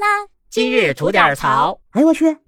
啦！今日吐点槽。哎呦我去！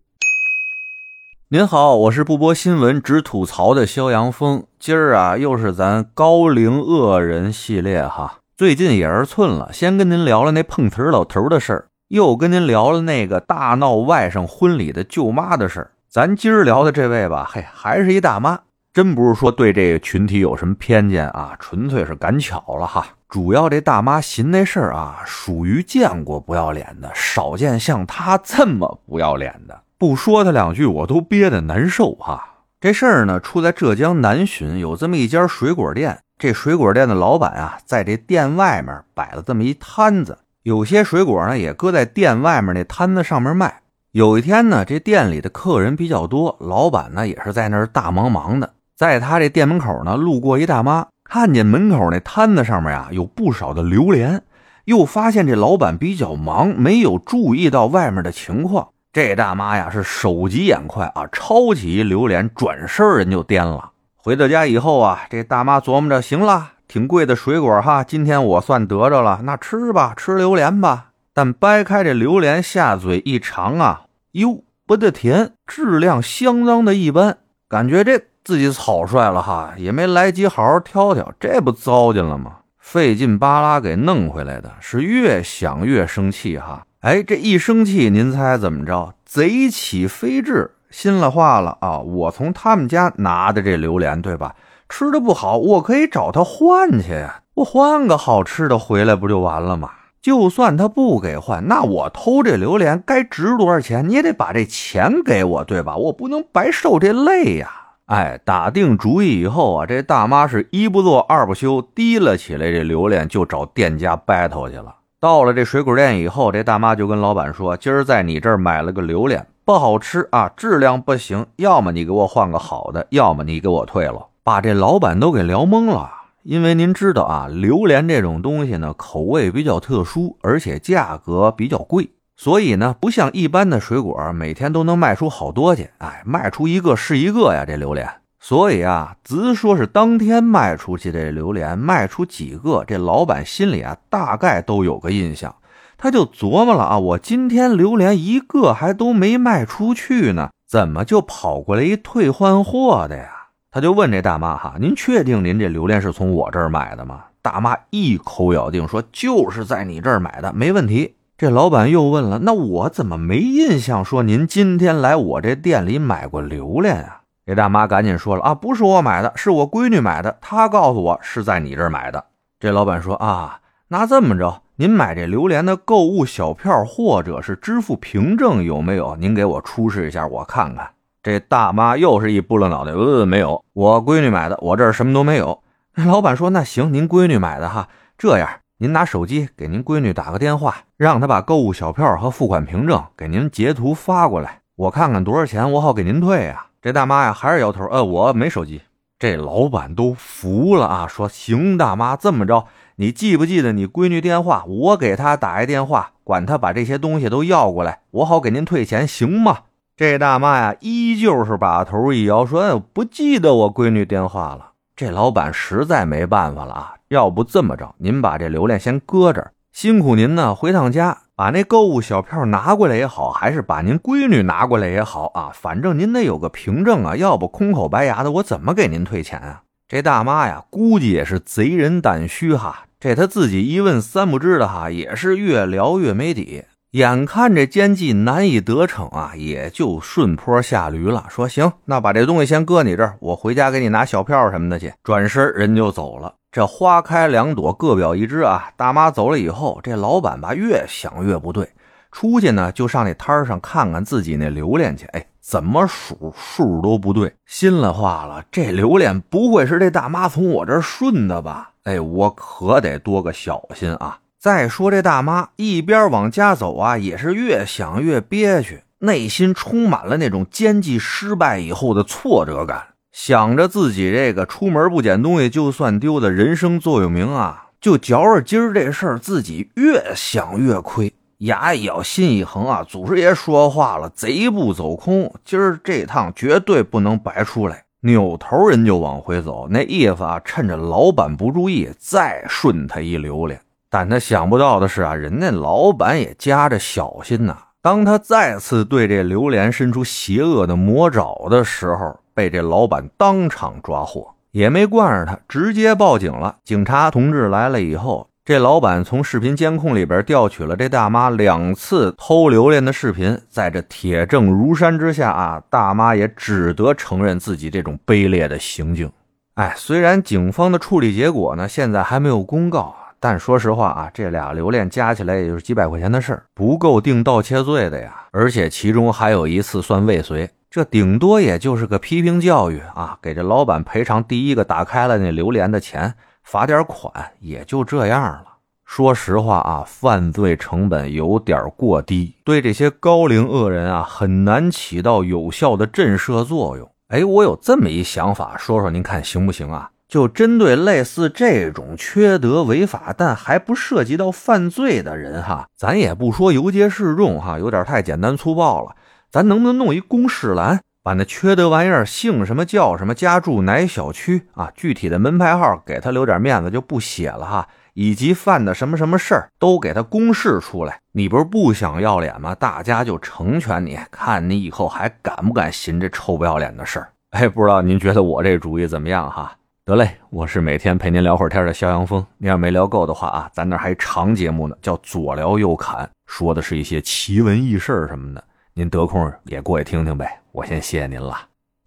您好，我是不播新闻只吐槽的肖阳峰。今儿啊，又是咱高龄恶人系列哈。最近也是寸了，先跟您聊了那碰瓷老头的事儿，又跟您聊了那个大闹外甥婚礼的舅妈的事儿。咱今儿聊的这位吧，嘿，还是一大妈。真不是说对这个群体有什么偏见啊，纯粹是赶巧了哈。主要这大妈寻那事儿啊，属于见过不要脸的，少见像她这么不要脸的。不说他两句，我都憋得难受哈。这事儿呢，出在浙江南浔，有这么一家水果店。这水果店的老板啊，在这店外面摆了这么一摊子，有些水果呢，也搁在店外面那摊子上面卖。有一天呢，这店里的客人比较多，老板呢也是在那儿大忙忙的。在他这店门口呢，路过一大妈，看见门口那摊子上面呀有不少的榴莲，又发现这老板比较忙，没有注意到外面的情况。这大妈呀是手疾眼快啊，抄起一榴莲，转身人就颠了。回到家以后啊，这大妈琢磨着，行了，挺贵的水果哈，今天我算得着了，那吃吧，吃榴莲吧。但掰开这榴莲下嘴一尝啊，哟，不得甜，质量相当的一般，感觉这。自己草率了哈，也没来及好好挑挑，这不糟践了吗？费劲巴拉给弄回来的，是越想越生气哈。哎，这一生气，您猜怎么着？贼起飞智，心了话了啊！我从他们家拿的这榴莲，对吧？吃的不好，我可以找他换去呀。我换个好吃的回来不就完了吗？就算他不给换，那我偷这榴莲该值多少钱？你也得把这钱给我，对吧？我不能白受这累呀。哎，打定主意以后啊，这大妈是一不做二不休，提了起来这榴莲就找店家 battle 去了。到了这水果店以后，这大妈就跟老板说：“今儿在你这儿买了个榴莲，不好吃啊，质量不行，要么你给我换个好的，要么你给我退了。”把这老板都给聊懵了，因为您知道啊，榴莲这种东西呢，口味比较特殊，而且价格比较贵。所以呢，不像一般的水果，每天都能卖出好多去。哎，卖出一个是一个呀，这榴莲。所以啊，直说是当天卖出去这榴莲，卖出几个，这老板心里啊，大概都有个印象。他就琢磨了啊，我今天榴莲一个还都没卖出去呢，怎么就跑过来一退换货的呀？他就问这大妈哈，您确定您这榴莲是从我这儿买的吗？大妈一口咬定说，就是在你这儿买的，没问题。这老板又问了：“那我怎么没印象说您今天来我这店里买过榴莲啊？”这大妈赶紧说了：“啊，不是我买的，是我闺女买的。她告诉我是在你这儿买的。”这老板说：“啊，那这么着，您买这榴莲的购物小票或者是支付凭证有没有？您给我出示一下，我看看。”这大妈又是一拨了脑袋：“呃，没有，我闺女买的，我这儿什么都没有。”老板说：“那行，您闺女买的哈，这样。”您拿手机给您闺女打个电话，让她把购物小票和付款凭证给您截图发过来，我看看多少钱，我好给您退呀。这大妈呀还是摇头，呃，我没手机。这老板都服了啊，说行，大妈这么着，你记不记得你闺女电话？我给她打一电话，管她把这些东西都要过来，我好给您退钱，行吗？这大妈呀依旧是把头一摇，说不记得我闺女电话了。这老板实在没办法了啊！要不这么着，您把这榴莲先搁这儿，辛苦您呢，回趟家把那购物小票拿过来也好，还是把您闺女拿过来也好啊，反正您得有个凭证啊，要不空口白牙的，我怎么给您退钱啊？这大妈呀，估计也是贼人胆虚哈，这她自己一问三不知的哈，也是越聊越没底。眼看这奸计难以得逞啊，也就顺坡下驴了。说行，那把这东西先搁你这儿，我回家给你拿小票什么的去。转身人就走了。这花开两朵，各表一枝啊。大妈走了以后，这老板吧越想越不对，出去呢就上那摊上看看自己那榴莲去。哎，怎么数数都不对，心了话了，这榴莲不会是这大妈从我这顺的吧？哎，我可得多个小心啊。再说这大妈一边往家走啊，也是越想越憋屈，内心充满了那种奸计失败以后的挫折感。想着自己这个出门不捡东西就算丢的人生座右铭啊，就觉着今儿这事儿自己越想越亏，牙一咬，心一横啊。祖师爷说话了，贼不走空，今儿这趟绝对不能白出来。扭头人就往回走，那意思啊，趁着老板不注意，再顺他一榴莲。但他想不到的是啊，人家老板也夹着小心呐。当他再次对这榴莲伸出邪恶的魔爪的时候，被这老板当场抓获，也没惯着他，直接报警了。警察同志来了以后，这老板从视频监控里边调取了这大妈两次偷榴莲的视频，在这铁证如山之下啊，大妈也只得承认自己这种卑劣的行径。哎，虽然警方的处理结果呢，现在还没有公告。但说实话啊，这俩榴莲加起来也就是几百块钱的事儿，不够定盗窃罪的呀。而且其中还有一次算未遂，这顶多也就是个批评教育啊，给这老板赔偿第一个打开了那榴莲的钱，罚点款，也就这样了。说实话啊，犯罪成本有点过低，对这些高龄恶人啊，很难起到有效的震慑作用。哎，我有这么一想法，说说您看行不行啊？就针对类似这种缺德违法但还不涉及到犯罪的人哈，咱也不说游街示众哈，有点太简单粗暴了。咱能不能弄一公示栏，把那缺德玩意儿姓什么叫什么，家住哪小区啊，具体的门牌号给他留点面子就不写了哈，以及犯的什么什么事儿都给他公示出来。你不是不想要脸吗？大家就成全你，看你以后还敢不敢寻这臭不要脸的事儿。哎，不知道您觉得我这主意怎么样哈？得嘞，我是每天陪您聊会儿天的肖阳峰。您要没聊够的话啊，咱那还长节目呢，叫左聊右侃，说的是一些奇闻异事什么的。您得空也过去听听呗。我先谢谢您了，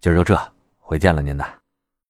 今儿就这，回见了您呐。